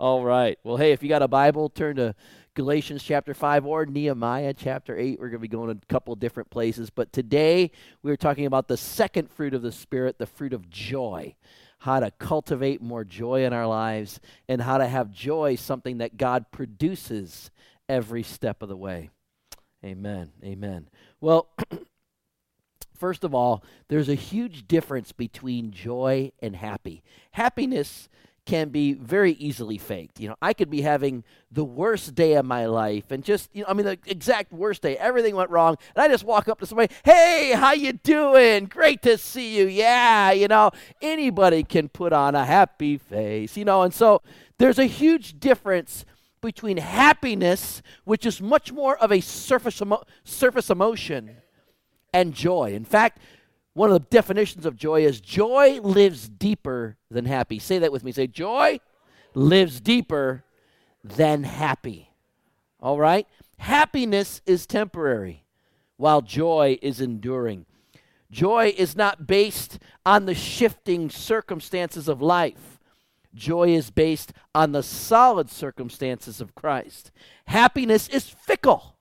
All right. Well, hey, if you got a Bible, turn to Galatians chapter 5 or Nehemiah chapter 8. We're going to be going a couple different places. But today, we're talking about the second fruit of the Spirit, the fruit of joy. How to cultivate more joy in our lives and how to have joy, something that God produces every step of the way. Amen. Amen. Well, first of all, there's a huge difference between joy and happy. Happiness can be very easily faked. You know, I could be having the worst day of my life and just, you know, I mean the exact worst day. Everything went wrong, and I just walk up to somebody, "Hey, how you doing? Great to see you." Yeah, you know, anybody can put on a happy face, you know. And so there's a huge difference between happiness, which is much more of a surface emo- surface emotion, and joy. In fact, one of the definitions of joy is joy lives deeper than happy. Say that with me. Say, joy lives deeper than happy. All right? Happiness is temporary, while joy is enduring. Joy is not based on the shifting circumstances of life. Joy is based on the solid circumstances of Christ. Happiness is fickle.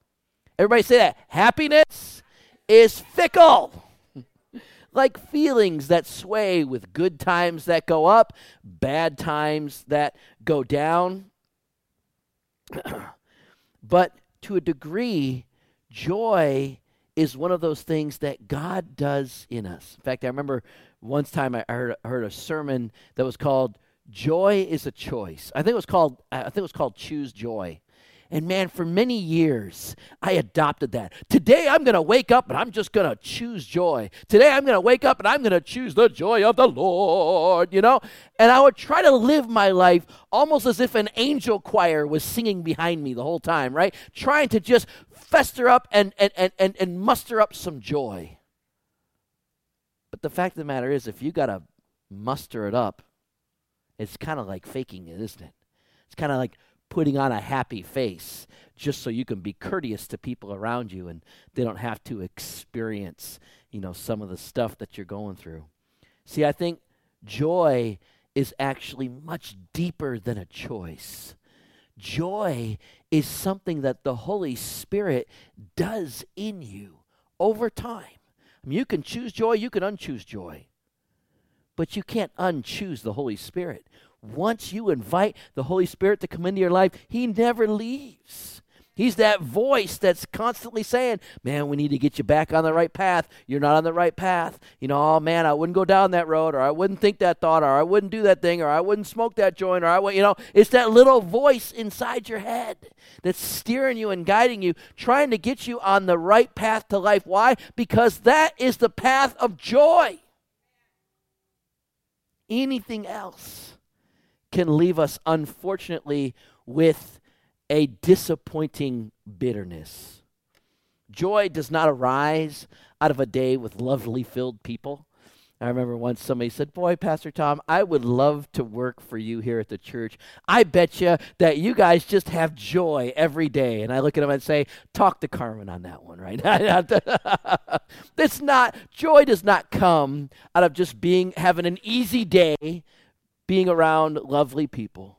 Everybody say that. Happiness is fickle like feelings that sway with good times that go up, bad times that go down. but to a degree, joy is one of those things that God does in us. In fact, I remember once time I heard, heard a sermon that was called Joy is a Choice. I think it was called I think it was called Choose Joy. And man, for many years, I adopted that. Today, I'm going to wake up and I'm just going to choose joy. Today, I'm going to wake up and I'm going to choose the joy of the Lord, you know? And I would try to live my life almost as if an angel choir was singing behind me the whole time, right? Trying to just fester up and, and, and, and, and muster up some joy. But the fact of the matter is, if you got to muster it up, it's kind of like faking it, isn't it? It's kind of like putting on a happy face just so you can be courteous to people around you and they don't have to experience, you know, some of the stuff that you're going through. See, I think joy is actually much deeper than a choice. Joy is something that the Holy Spirit does in you over time. I mean, you can choose joy, you can unchoose joy, but you can't unchoose the Holy Spirit once you invite the Holy Spirit to come into your life, He never leaves. He's that voice that's constantly saying, Man, we need to get you back on the right path. You're not on the right path. You know, oh man, I wouldn't go down that road, or I wouldn't think that thought, or I wouldn't do that thing, or I wouldn't smoke that joint, or I would, you know, it's that little voice inside your head that's steering you and guiding you, trying to get you on the right path to life. Why? Because that is the path of joy. Anything else can leave us, unfortunately, with a disappointing bitterness. Joy does not arise out of a day with lovely filled people. I remember once somebody said, Boy, Pastor Tom, I would love to work for you here at the church. I bet you that you guys just have joy every day. And I look at him and say, Talk to Carmen on that one, right? it's not, joy does not come out of just being, having an easy day being around lovely people.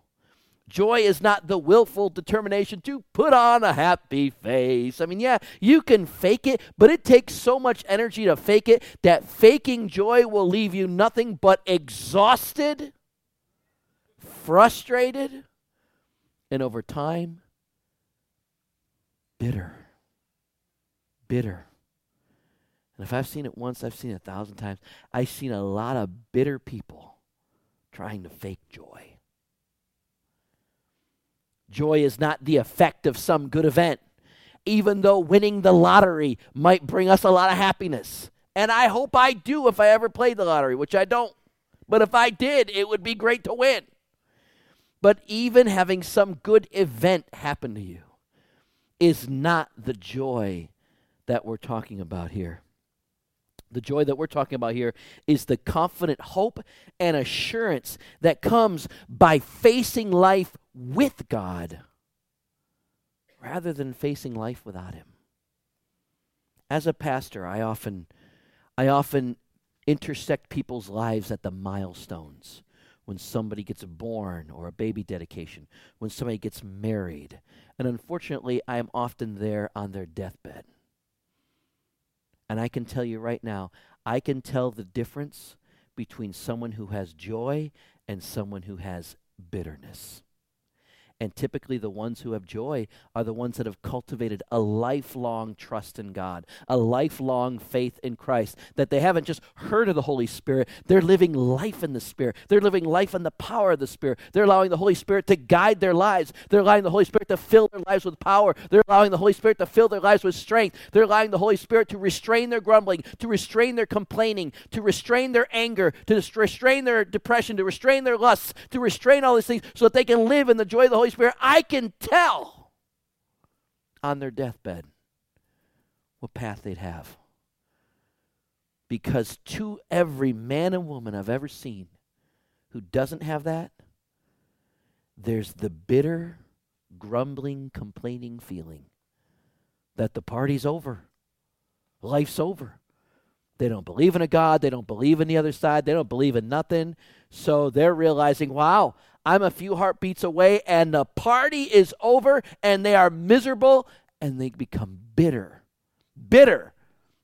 Joy is not the willful determination to put on a happy face. I mean, yeah, you can fake it, but it takes so much energy to fake it that faking joy will leave you nothing but exhausted, frustrated, and over time, bitter. Bitter. And if I've seen it once, I've seen it a thousand times. I've seen a lot of bitter people trying to fake joy. Joy is not the effect of some good event, even though winning the lottery might bring us a lot of happiness. And I hope I do if I ever played the lottery, which I don't. But if I did, it would be great to win. But even having some good event happen to you is not the joy that we're talking about here. The joy that we're talking about here is the confident hope and assurance that comes by facing life with God rather than facing life without him. As a pastor, I often I often intersect people's lives at the milestones when somebody gets born or a baby dedication, when somebody gets married. And unfortunately, I am often there on their deathbed. And I can tell you right now, I can tell the difference between someone who has joy and someone who has bitterness. And typically, the ones who have joy are the ones that have cultivated a lifelong trust in God, a lifelong faith in Christ, that they haven't just heard of the Holy Spirit. They're living life in the Spirit. They're living life in the power of the Spirit. They're allowing the Holy Spirit to guide their lives. They're allowing the Holy Spirit to fill their lives with power. They're allowing the Holy Spirit to fill their lives with strength. They're allowing the Holy Spirit to restrain their grumbling, to restrain their complaining, to restrain their anger, to restrain their depression, to restrain their lusts, to restrain all these things so that they can live in the joy of the Holy Spirit, I can tell on their deathbed what path they'd have. Because to every man and woman I've ever seen who doesn't have that, there's the bitter, grumbling, complaining feeling that the party's over, life's over. They don't believe in a God. They don't believe in the other side. They don't believe in nothing. So they're realizing, wow, I'm a few heartbeats away and the party is over and they are miserable and they become bitter. Bitter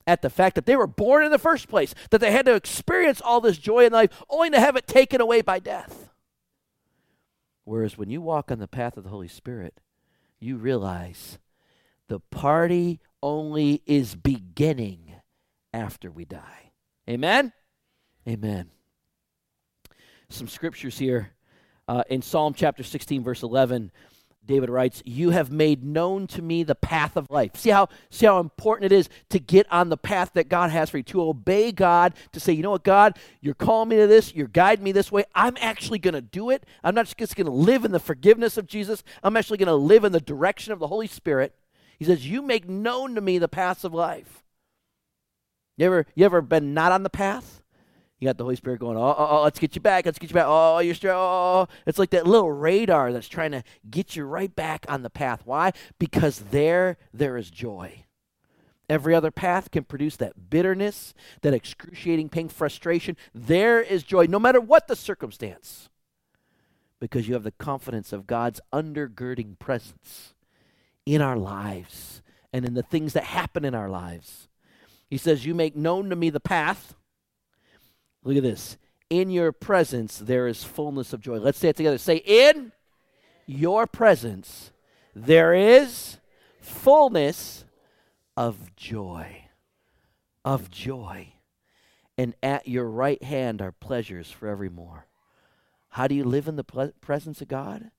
at the fact that they were born in the first place, that they had to experience all this joy in life only to have it taken away by death. Whereas when you walk on the path of the Holy Spirit, you realize the party only is beginning after we die. Amen? Amen. Some scriptures here. Uh, in Psalm chapter 16, verse 11, David writes, You have made known to me the path of life. See how, see how important it is to get on the path that God has for you, to obey God, to say, You know what, God, you're calling me to this, you're guiding me this way. I'm actually going to do it. I'm not just going to live in the forgiveness of Jesus, I'm actually going to live in the direction of the Holy Spirit. He says, You make known to me the paths of life. You ever, you ever been not on the path? You got the Holy Spirit going, oh, oh, oh, let's get you back, let's get you back. Oh, you're straight. Oh, oh, oh, it's like that little radar that's trying to get you right back on the path. Why? Because there, there is joy. Every other path can produce that bitterness, that excruciating pain, frustration. There is joy, no matter what the circumstance, because you have the confidence of God's undergirding presence in our lives and in the things that happen in our lives. He says, You make known to me the path. Look at this. In your presence there is fullness of joy. Let's say it together. Say, In your presence there is fullness of joy. Of joy. And at your right hand are pleasures forevermore. How do you live in the ple- presence of God?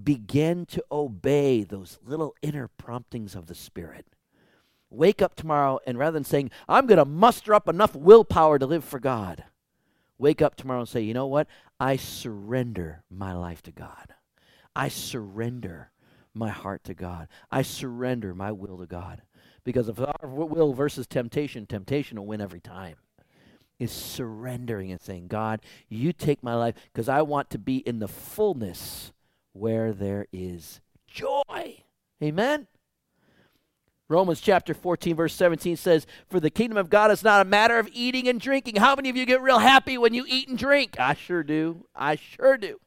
Begin to obey those little inner promptings of the Spirit wake up tomorrow and rather than saying, I'm going to muster up enough willpower to live for God, wake up tomorrow and say, you know what? I surrender my life to God. I surrender my heart to God. I surrender my will to God. Because if our will versus temptation, temptation will win every time. Is surrendering and saying, God, you take my life because I want to be in the fullness where there is joy. Amen? Romans chapter 14, verse 17 says, For the kingdom of God is not a matter of eating and drinking. How many of you get real happy when you eat and drink? I sure do. I sure do.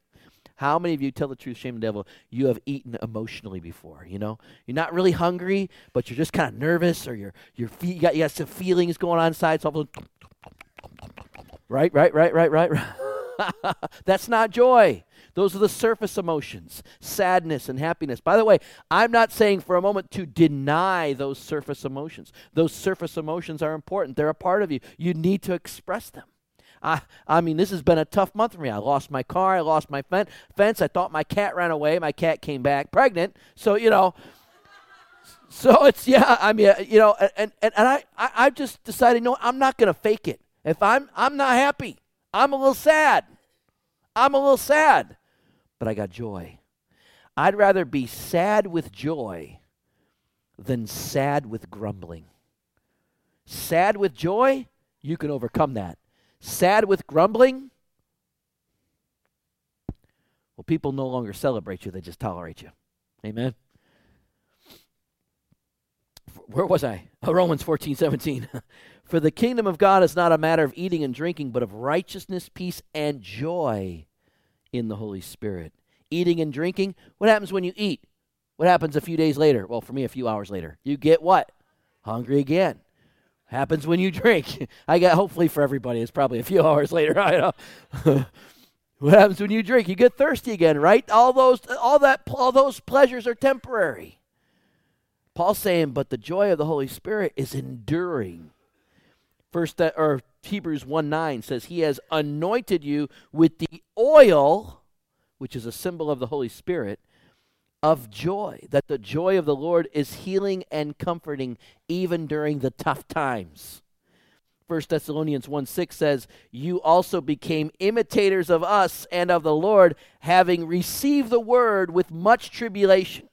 How many of you tell the truth, shame the devil, you have eaten emotionally before? You know, you're not really hungry, but you're just kind of nervous, or you're, you're you, got, you got some feelings going on inside. So right, right, right, right, right. right. That's not joy. Those are the surface emotions sadness and happiness. By the way, I'm not saying for a moment to deny those surface emotions. Those surface emotions are important, they're a part of you. You need to express them. I, I mean, this has been a tough month for me. I lost my car, I lost my fence. I thought my cat ran away. My cat came back pregnant. So, you know. So it's yeah, I mean, uh, you know, and and, and I, I I just decided, no, I'm not gonna fake it. If I'm I'm not happy, I'm a little sad. I'm a little sad but I got joy. I'd rather be sad with joy than sad with grumbling. Sad with joy, you can overcome that. Sad with grumbling, well, people no longer celebrate you, they just tolerate you. Amen. Where was I? Oh, Romans 14, 17. For the kingdom of God is not a matter of eating and drinking, but of righteousness, peace, and joy in the Holy Spirit. Eating and drinking, what happens when you eat? What happens a few days later? Well, for me, a few hours later. You get what? Hungry again. Happens when you drink. I got, hopefully for everybody, it's probably a few hours later. I know. what happens when you drink? You get thirsty again, right? All those, all that, all those pleasures are temporary. Paul's saying, but the joy of the Holy Spirit is enduring. First, or Hebrews 1 9 says, He has anointed you with the oil, which is a symbol of the Holy Spirit, of joy. That the joy of the Lord is healing and comforting even during the tough times. 1 Thessalonians 1 6 says, You also became imitators of us and of the Lord, having received the word with much tribulation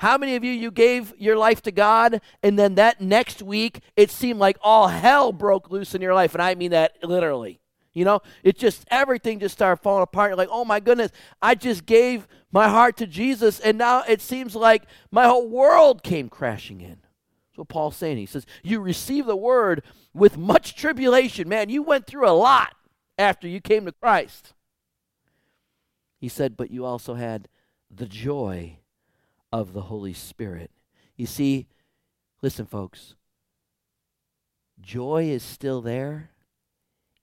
how many of you you gave your life to God and then that next week it seemed like all hell broke loose in your life and I mean that literally. You know, it just everything just started falling apart. You're like, "Oh my goodness, I just gave my heart to Jesus and now it seems like my whole world came crashing in." That's what Paul's saying. He says, "You receive the word with much tribulation. Man, you went through a lot after you came to Christ." He said, "But you also had the joy of the Holy Spirit. You see, listen, folks, joy is still there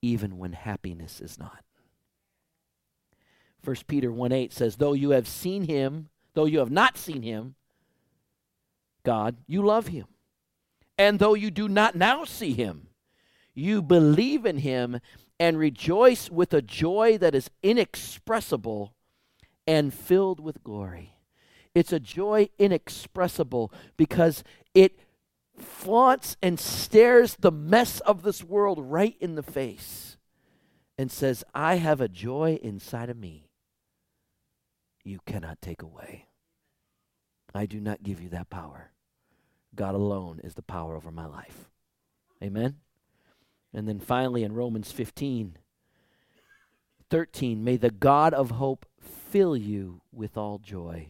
even when happiness is not. 1 Peter 1 8 says, Though you have seen him, though you have not seen him, God, you love him. And though you do not now see him, you believe in him and rejoice with a joy that is inexpressible and filled with glory. It's a joy inexpressible because it flaunts and stares the mess of this world right in the face and says, I have a joy inside of me you cannot take away. I do not give you that power. God alone is the power over my life. Amen? And then finally in Romans 15, 13, may the God of hope fill you with all joy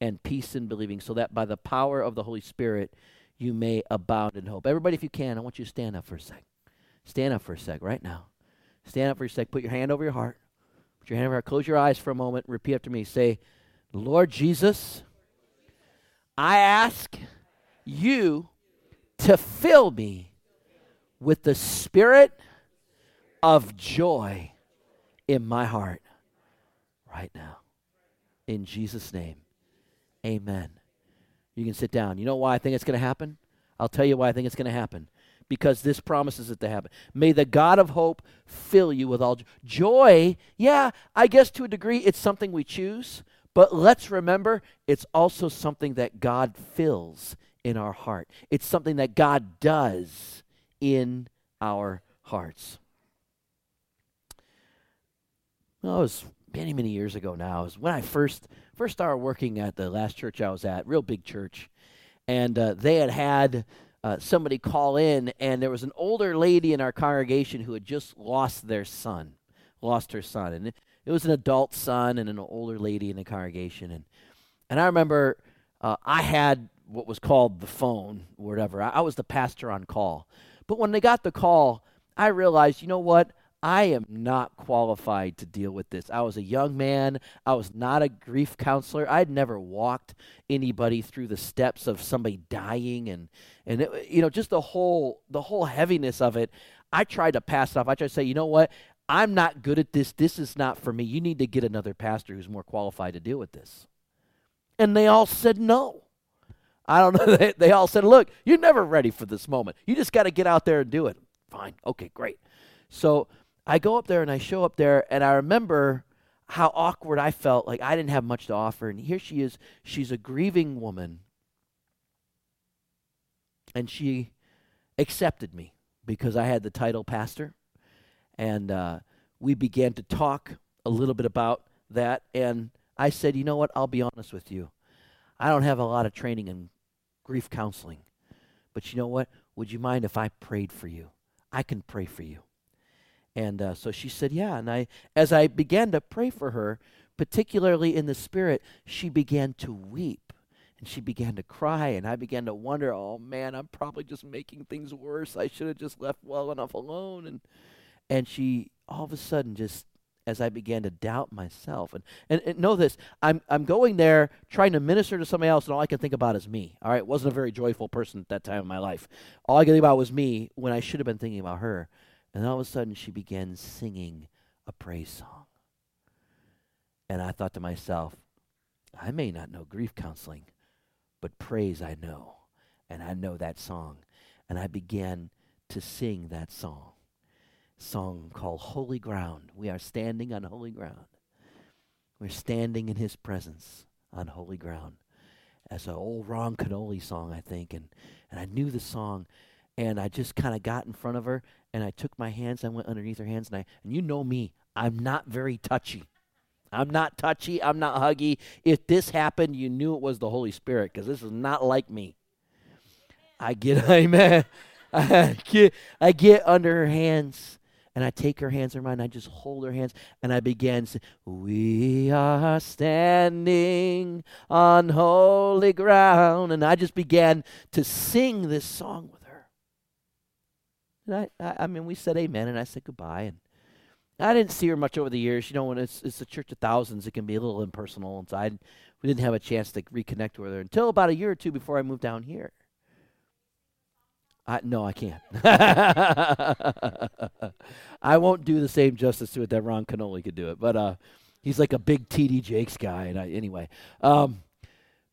and peace in believing, so that by the power of the Holy Spirit you may abound in hope. Everybody, if you can, I want you to stand up for a sec. Stand up for a sec right now. Stand up for a sec. Put your hand over your heart. Put your hand over your heart. Close your eyes for a moment. Repeat after me. Say, Lord Jesus, I ask you to fill me with the spirit of joy in my heart right now. In Jesus' name. Amen. You can sit down. You know why I think it's going to happen? I'll tell you why I think it's going to happen. Because this promises it to happen. May the God of hope fill you with all joy. joy. Yeah, I guess to a degree it's something we choose, but let's remember it's also something that God fills in our heart. It's something that God does in our hearts. Well, it was many, many years ago now. is when I first first started working at the last church I was at, real big church, and uh, they had had uh, somebody call in, and there was an older lady in our congregation who had just lost their son, lost her son, and it, it was an adult son and an older lady in the congregation, and and I remember uh, I had what was called the phone, whatever. I, I was the pastor on call, but when they got the call, I realized, you know what? I am not qualified to deal with this. I was a young man. I was not a grief counselor. I'd never walked anybody through the steps of somebody dying and and it, you know just the whole the whole heaviness of it. I tried to pass it off. I tried to say, "You know what? I'm not good at this. This is not for me. You need to get another pastor who's more qualified to deal with this." And they all said no. I don't know. They, they all said, "Look, you're never ready for this moment. You just got to get out there and do it." Fine. Okay, great. So I go up there and I show up there, and I remember how awkward I felt. Like I didn't have much to offer. And here she is. She's a grieving woman. And she accepted me because I had the title pastor. And uh, we began to talk a little bit about that. And I said, you know what? I'll be honest with you. I don't have a lot of training in grief counseling. But you know what? Would you mind if I prayed for you? I can pray for you. And uh, so she said, Yeah. And I, as I began to pray for her, particularly in the spirit, she began to weep and she began to cry. And I began to wonder, Oh man, I'm probably just making things worse. I should have just left well enough alone. And, and she all of a sudden just as I began to doubt myself. And, and, and know this I'm, I'm going there trying to minister to somebody else, and all I can think about is me. All right, wasn't a very joyful person at that time in my life. All I could think about was me when I should have been thinking about her. And all of a sudden, she began singing a praise song. And I thought to myself, I may not know grief counseling, but praise I know. And I know that song. And I began to sing that song. Song called Holy Ground. We are standing on holy ground. We're standing in his presence on holy ground. As an old Ron Kenoly song, I think. And, and I knew the song. And I just kind of got in front of her and I took my hands, I went underneath her hands, and I and you know me, I'm not very touchy. I'm not touchy. I'm not huggy. If this happened, you knew it was the Holy Spirit because this is not like me. I get, amen. I get, I get under her hands and I take her hands in mine. I just hold her hands and I begin we are standing on holy ground. And I just began to sing this song. And I, I, I mean, we said amen and I said goodbye. And I didn't see her much over the years. You know, when it's it's a church of thousands, it can be a little impersonal. And so I, we didn't have a chance to reconnect with her until about a year or two before I moved down here. I, no, I can't. I won't do the same justice to it that Ron Kenoly could do it. But uh, he's like a big TD Jakes guy. And I, anyway, um,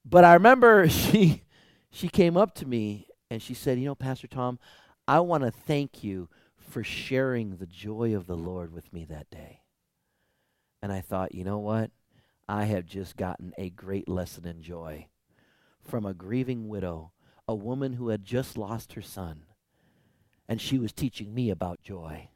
but I remember she she came up to me and she said, "You know, Pastor Tom, I want to thank you for sharing the joy of the Lord with me that day. And I thought, you know what? I have just gotten a great lesson in joy from a grieving widow, a woman who had just lost her son. And she was teaching me about joy.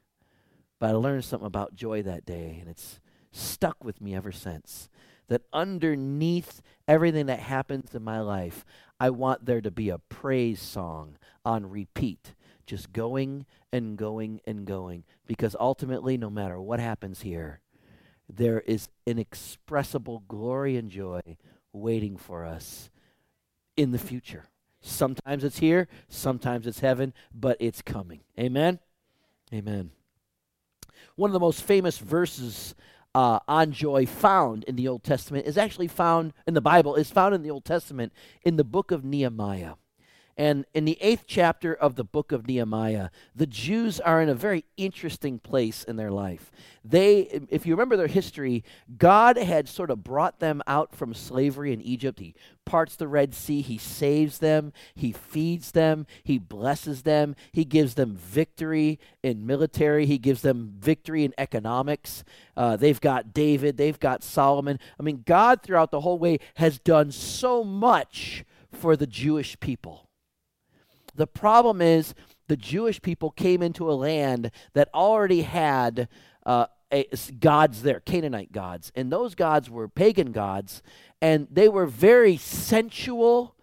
But I learned something about joy that day, and it's stuck with me ever since. That underneath everything that happens in my life, I want there to be a praise song on repeat just going and going and going. Because ultimately, no matter what happens here, there is inexpressible glory and joy waiting for us in the future. Sometimes it's here, sometimes it's heaven, but it's coming. Amen? Amen. One of the most famous verses uh, on joy found in the Old Testament is actually found in the Bible, is found in the Old Testament in the book of Nehemiah. And in the eighth chapter of the book of Nehemiah, the Jews are in a very interesting place in their life. They, if you remember their history, God had sort of brought them out from slavery in Egypt. He parts the Red Sea, He saves them, He feeds them, He blesses them, He gives them victory in military, He gives them victory in economics. Uh, they've got David, they've got Solomon. I mean, God throughout the whole way has done so much for the Jewish people. The problem is the Jewish people came into a land that already had uh, a, gods there, Canaanite gods. And those gods were pagan gods, and they were very sensual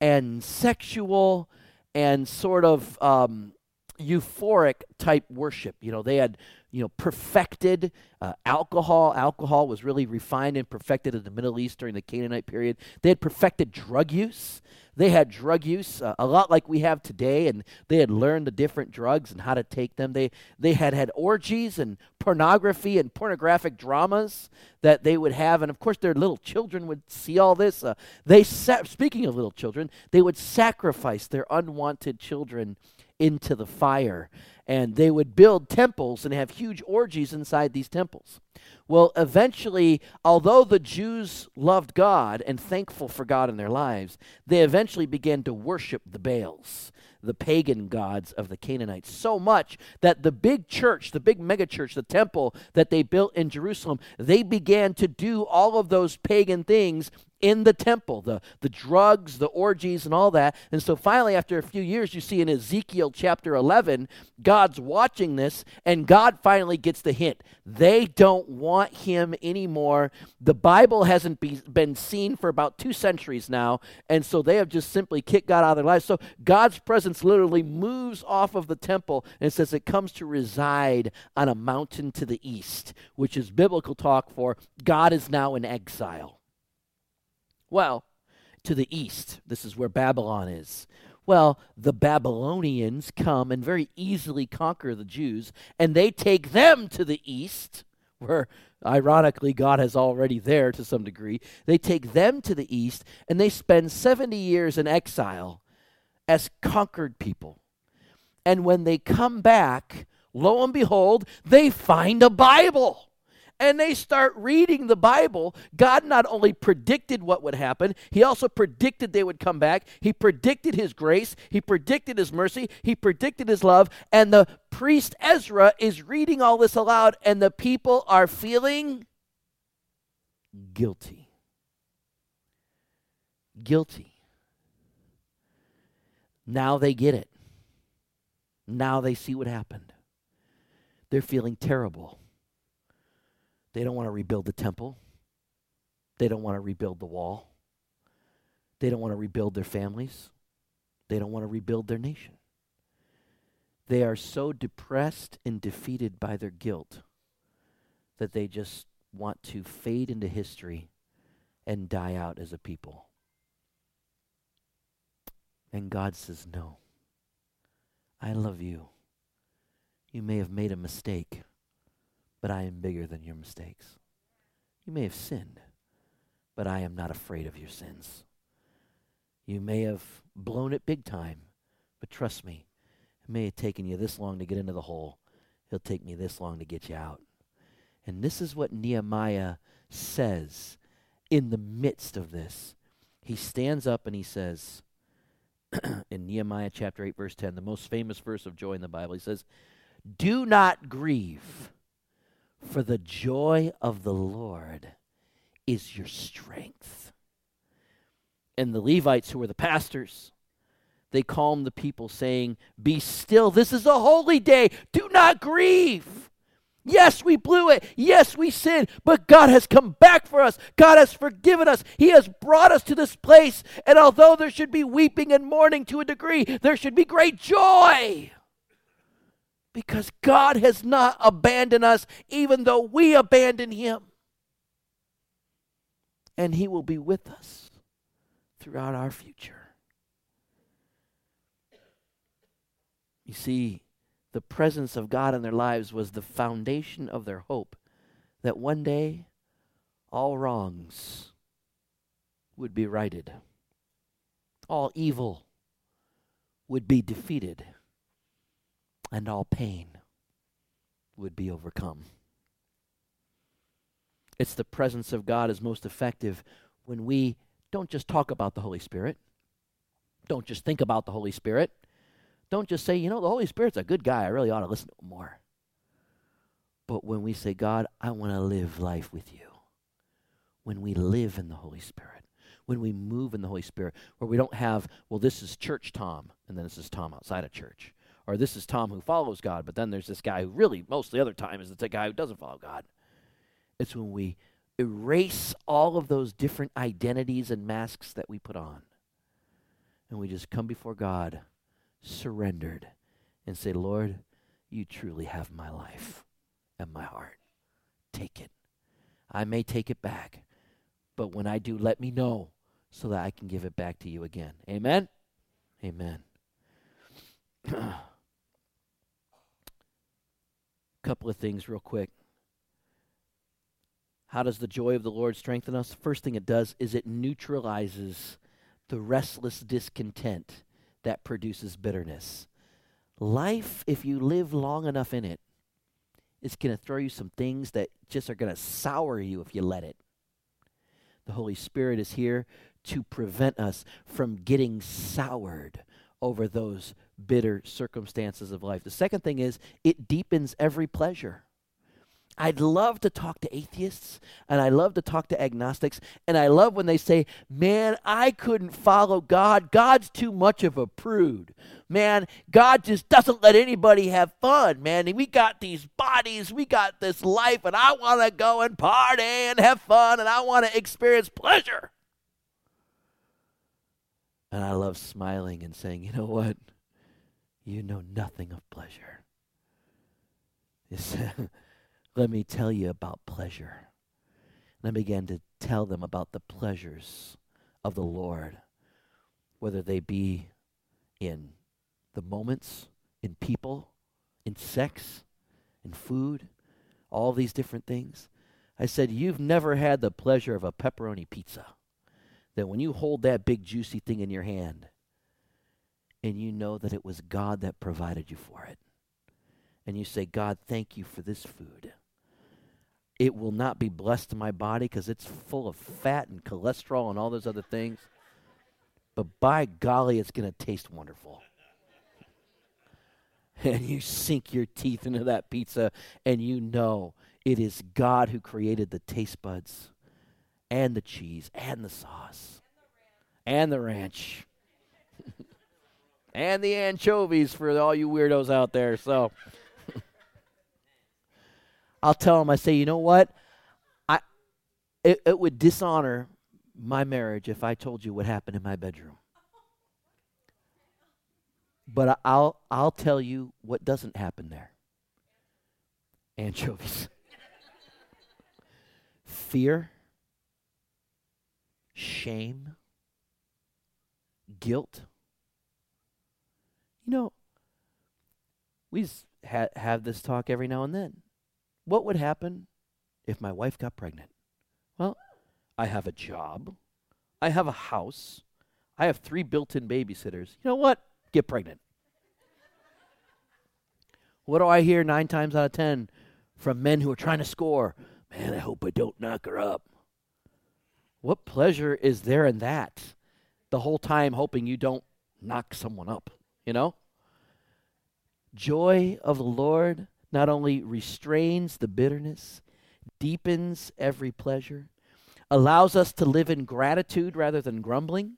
and sexual and sort of um, euphoric type worship. You know, they had you know, perfected uh, alcohol. Alcohol was really refined and perfected in the Middle East during the Canaanite period. They had perfected drug use. They had drug use uh, a lot like we have today, and they had learned the different drugs and how to take them. They they had had orgies and pornography and pornographic dramas that they would have, and of course their little children would see all this. Uh, they sa- speaking of little children, they would sacrifice their unwanted children into the fire and they would build temples and have huge orgies inside these temples. Well, eventually, although the Jews loved God and thankful for God in their lives, they eventually began to worship the Baals, the pagan gods of the Canaanites, so much that the big church, the big megachurch, the temple that they built in Jerusalem, they began to do all of those pagan things in the temple, the, the drugs, the orgies, and all that. And so finally, after a few years, you see in Ezekiel chapter 11, God's watching this, and God finally gets the hint. They don't want him anymore. The Bible hasn't be, been seen for about two centuries now, and so they have just simply kicked God out of their lives. So God's presence literally moves off of the temple and says it comes to reside on a mountain to the east, which is biblical talk for God is now in exile. Well, to the east, this is where Babylon is. Well, the Babylonians come and very easily conquer the Jews, and they take them to the east, where ironically God has already there to some degree. They take them to the east and they spend 70 years in exile as conquered people. And when they come back, lo and behold, they find a Bible and they start reading the Bible, God not only predicted what would happen, He also predicted they would come back. He predicted His grace, He predicted His mercy, He predicted His love. And the priest Ezra is reading all this aloud, and the people are feeling guilty. Guilty. Now they get it. Now they see what happened. They're feeling terrible. They don't want to rebuild the temple. They don't want to rebuild the wall. They don't want to rebuild their families. They don't want to rebuild their nation. They are so depressed and defeated by their guilt that they just want to fade into history and die out as a people. And God says, No. I love you. You may have made a mistake but I am bigger than your mistakes. You may have sinned, but I am not afraid of your sins. You may have blown it big time, but trust me, it may have taken you this long to get into the hole. It'll take me this long to get you out. And this is what Nehemiah says in the midst of this. He stands up and he says, in Nehemiah chapter 8, verse 10, the most famous verse of joy in the Bible, he says, Do not grieve for the joy of the Lord is your strength. And the Levites, who were the pastors, they calmed the people, saying, Be still, this is a holy day. Do not grieve. Yes, we blew it. Yes, we sinned, but God has come back for us. God has forgiven us. He has brought us to this place. And although there should be weeping and mourning to a degree, there should be great joy. Because God has not abandoned us, even though we abandon Him. And He will be with us throughout our future. You see, the presence of God in their lives was the foundation of their hope that one day all wrongs would be righted, all evil would be defeated and all pain would be overcome. It's the presence of God is most effective when we don't just talk about the Holy Spirit, don't just think about the Holy Spirit, don't just say, you know, the Holy Spirit's a good guy, I really ought to listen to him more. But when we say, God, I want to live life with you, when we live in the Holy Spirit, when we move in the Holy Spirit, where we don't have, well, this is church Tom, and then this is Tom outside of church or this is Tom who follows God, but then there's this guy who really, most of the other time, is the guy who doesn't follow God. It's when we erase all of those different identities and masks that we put on. And we just come before God, surrendered, and say, Lord, you truly have my life and my heart. Take it. I may take it back, but when I do, let me know so that I can give it back to you again. Amen? Amen. couple of things real quick. How does the joy of the Lord strengthen us? First thing it does is it neutralizes the restless discontent that produces bitterness. Life, if you live long enough in it, is going to throw you some things that just are going to sour you if you let it. The Holy Spirit is here to prevent us from getting soured over those bitter circumstances of life. The second thing is it deepens every pleasure. I'd love to talk to atheists and I love to talk to agnostics. And I love when they say, Man, I couldn't follow God. God's too much of a prude. Man, God just doesn't let anybody have fun, man. We got these bodies, we got this life, and I want to go and party and have fun and I want to experience pleasure. And I love smiling and saying, You know what? You know nothing of pleasure. Let me tell you about pleasure. And I began to tell them about the pleasures of the Lord, whether they be in the moments, in people, in sex, in food, all these different things. I said, You've never had the pleasure of a pepperoni pizza. That when you hold that big juicy thing in your hand and you know that it was God that provided you for it, and you say, God, thank you for this food. It will not be blessed to my body because it's full of fat and cholesterol and all those other things. But by golly, it's going to taste wonderful. and you sink your teeth into that pizza and you know it is God who created the taste buds and the cheese and the sauce and the ranch and the anchovies for all you weirdos out there. So I'll tell them, I say, you know what? I it, it would dishonor my marriage if I told you what happened in my bedroom. But I'll I'll tell you what doesn't happen there. Anchovies. Fear, shame, guilt. You know, we ha- have this talk every now and then. What would happen if my wife got pregnant? Well, I have a job. I have a house. I have three built in babysitters. You know what? Get pregnant. what do I hear nine times out of ten from men who are trying to score? Man, I hope I don't knock her up. What pleasure is there in that? The whole time hoping you don't knock someone up, you know? Joy of the Lord not only restrains the bitterness, deepens every pleasure, allows us to live in gratitude rather than grumbling.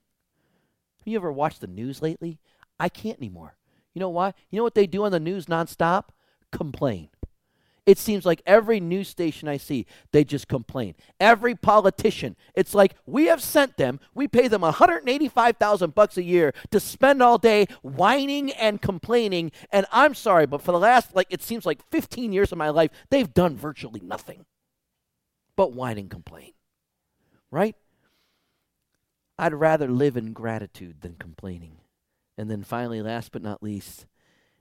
Have you ever watched the news lately? I can't anymore. You know why? You know what they do on the news nonstop? Complain. It seems like every news station I see, they just complain. Every politician, it's like we have sent them, we pay them 185,000 bucks a year to spend all day whining and complaining, and I'm sorry, but for the last like it seems like 15 years of my life, they've done virtually nothing but whine and complain. Right? I'd rather live in gratitude than complaining. And then finally, last but not least,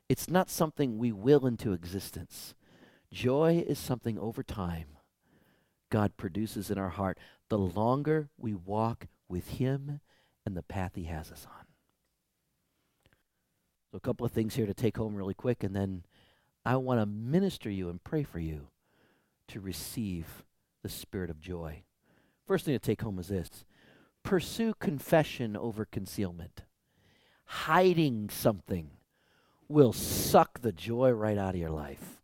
it's not something we will into existence. Joy is something over time God produces in our heart the longer we walk with Him and the path He has us on. So, a couple of things here to take home really quick, and then I want to minister you and pray for you to receive the spirit of joy. First thing to take home is this pursue confession over concealment. Hiding something will suck the joy right out of your life.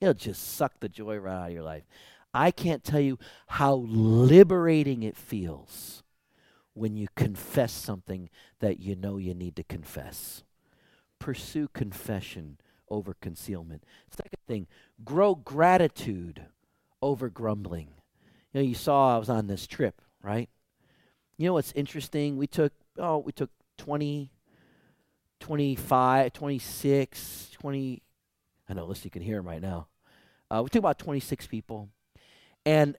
It'll just suck the joy right out of your life. I can't tell you how liberating it feels when you confess something that you know you need to confess. Pursue confession over concealment. Second thing, grow gratitude over grumbling. You know, you saw I was on this trip, right? You know what's interesting? We took, oh, we took 20, 25, 26, 20, I know, listen, you can hear him right now. Uh, we took about 26 people. And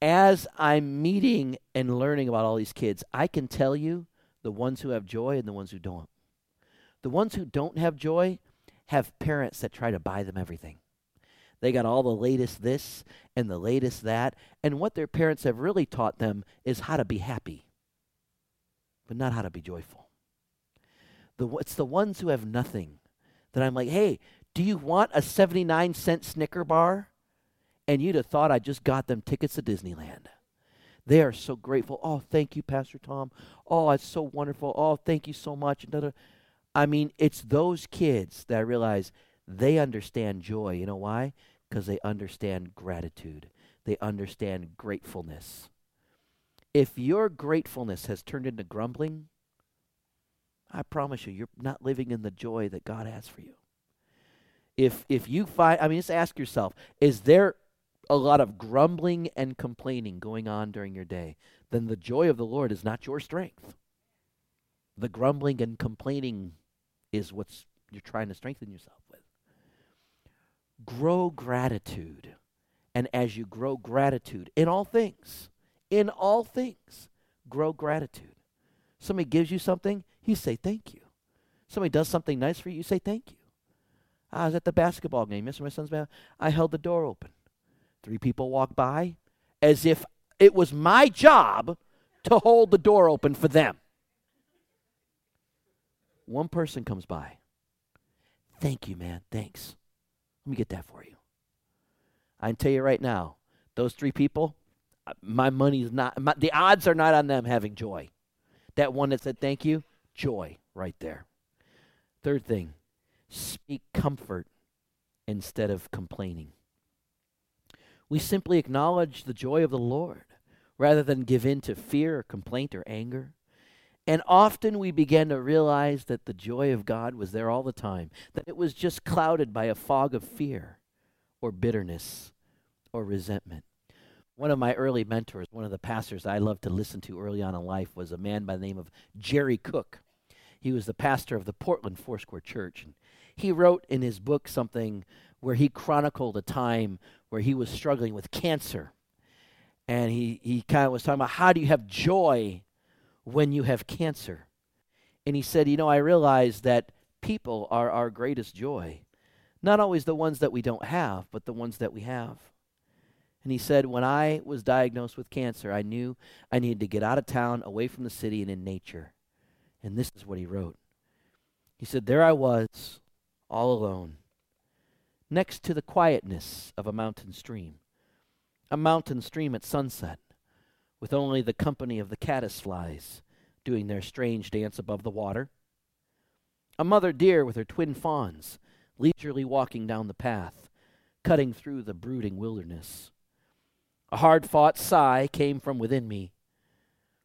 as I'm meeting and learning about all these kids, I can tell you the ones who have joy and the ones who don't. The ones who don't have joy have parents that try to buy them everything. They got all the latest this and the latest that. And what their parents have really taught them is how to be happy, but not how to be joyful. The, it's the ones who have nothing that I'm like, hey, do you want a 79 cent Snicker bar? And you'd have thought I just got them tickets to Disneyland. They are so grateful. Oh, thank you, Pastor Tom. Oh, it's so wonderful. Oh, thank you so much. I mean, it's those kids that I realize they understand joy. You know why? Because they understand gratitude, they understand gratefulness. If your gratefulness has turned into grumbling, I promise you, you're not living in the joy that God has for you if if you find i mean just ask yourself is there a lot of grumbling and complaining going on during your day? Then the joy of the lord is not your strength. The grumbling and complaining is what's you're trying to strengthen yourself with. Grow gratitude. And as you grow gratitude in all things in all things grow gratitude. Somebody gives you something you say thank you. Somebody does something nice for you you say thank you I was at the basketball game. Yes, my son's basketball. I held the door open. Three people walk by as if it was my job to hold the door open for them. One person comes by. Thank you, man. Thanks. Let me get that for you. I can tell you right now, those three people, uh, my money is not, my, the odds are not on them having joy. That one that said thank you, joy right there. Third thing, speak comfort instead of complaining. We simply acknowledge the joy of the Lord rather than give in to fear or complaint or anger. And often we begin to realize that the joy of God was there all the time, that it was just clouded by a fog of fear or bitterness or resentment. One of my early mentors, one of the pastors I loved to listen to early on in life, was a man by the name of Jerry Cook. He was the pastor of the Portland Foursquare Church. And he wrote in his book something where he chronicled a time where he was struggling with cancer. And he, he kind of was talking about how do you have joy when you have cancer? And he said, You know, I realize that people are our greatest joy. Not always the ones that we don't have, but the ones that we have. And he said, When I was diagnosed with cancer, I knew I needed to get out of town, away from the city, and in nature. And this is what he wrote. He said, There I was, all alone, next to the quietness of a mountain stream. A mountain stream at sunset, with only the company of the caddisflies doing their strange dance above the water. A mother deer with her twin fawns leisurely walking down the path, cutting through the brooding wilderness. A hard fought sigh came from within me,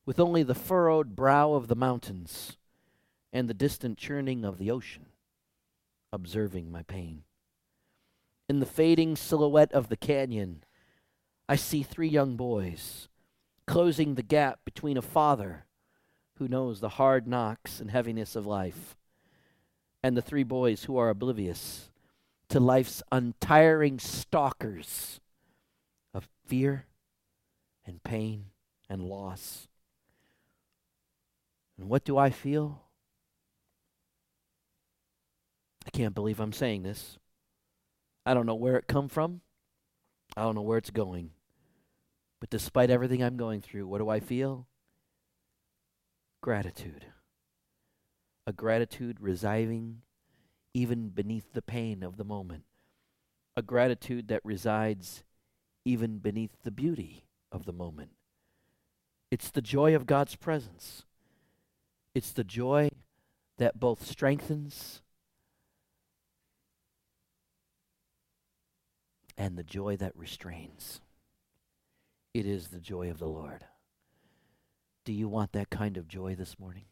with only the furrowed brow of the mountains and the distant churning of the ocean observing my pain. In the fading silhouette of the canyon, I see three young boys closing the gap between a father who knows the hard knocks and heaviness of life and the three boys who are oblivious to life's untiring stalkers of fear and pain and loss. And what do I feel? I can't believe I'm saying this. I don't know where it come from. I don't know where it's going. But despite everything I'm going through, what do I feel? Gratitude. A gratitude residing even beneath the pain of the moment. A gratitude that resides even beneath the beauty of the moment. It's the joy of God's presence. It's the joy that both strengthens and the joy that restrains. It is the joy of the Lord. Do you want that kind of joy this morning?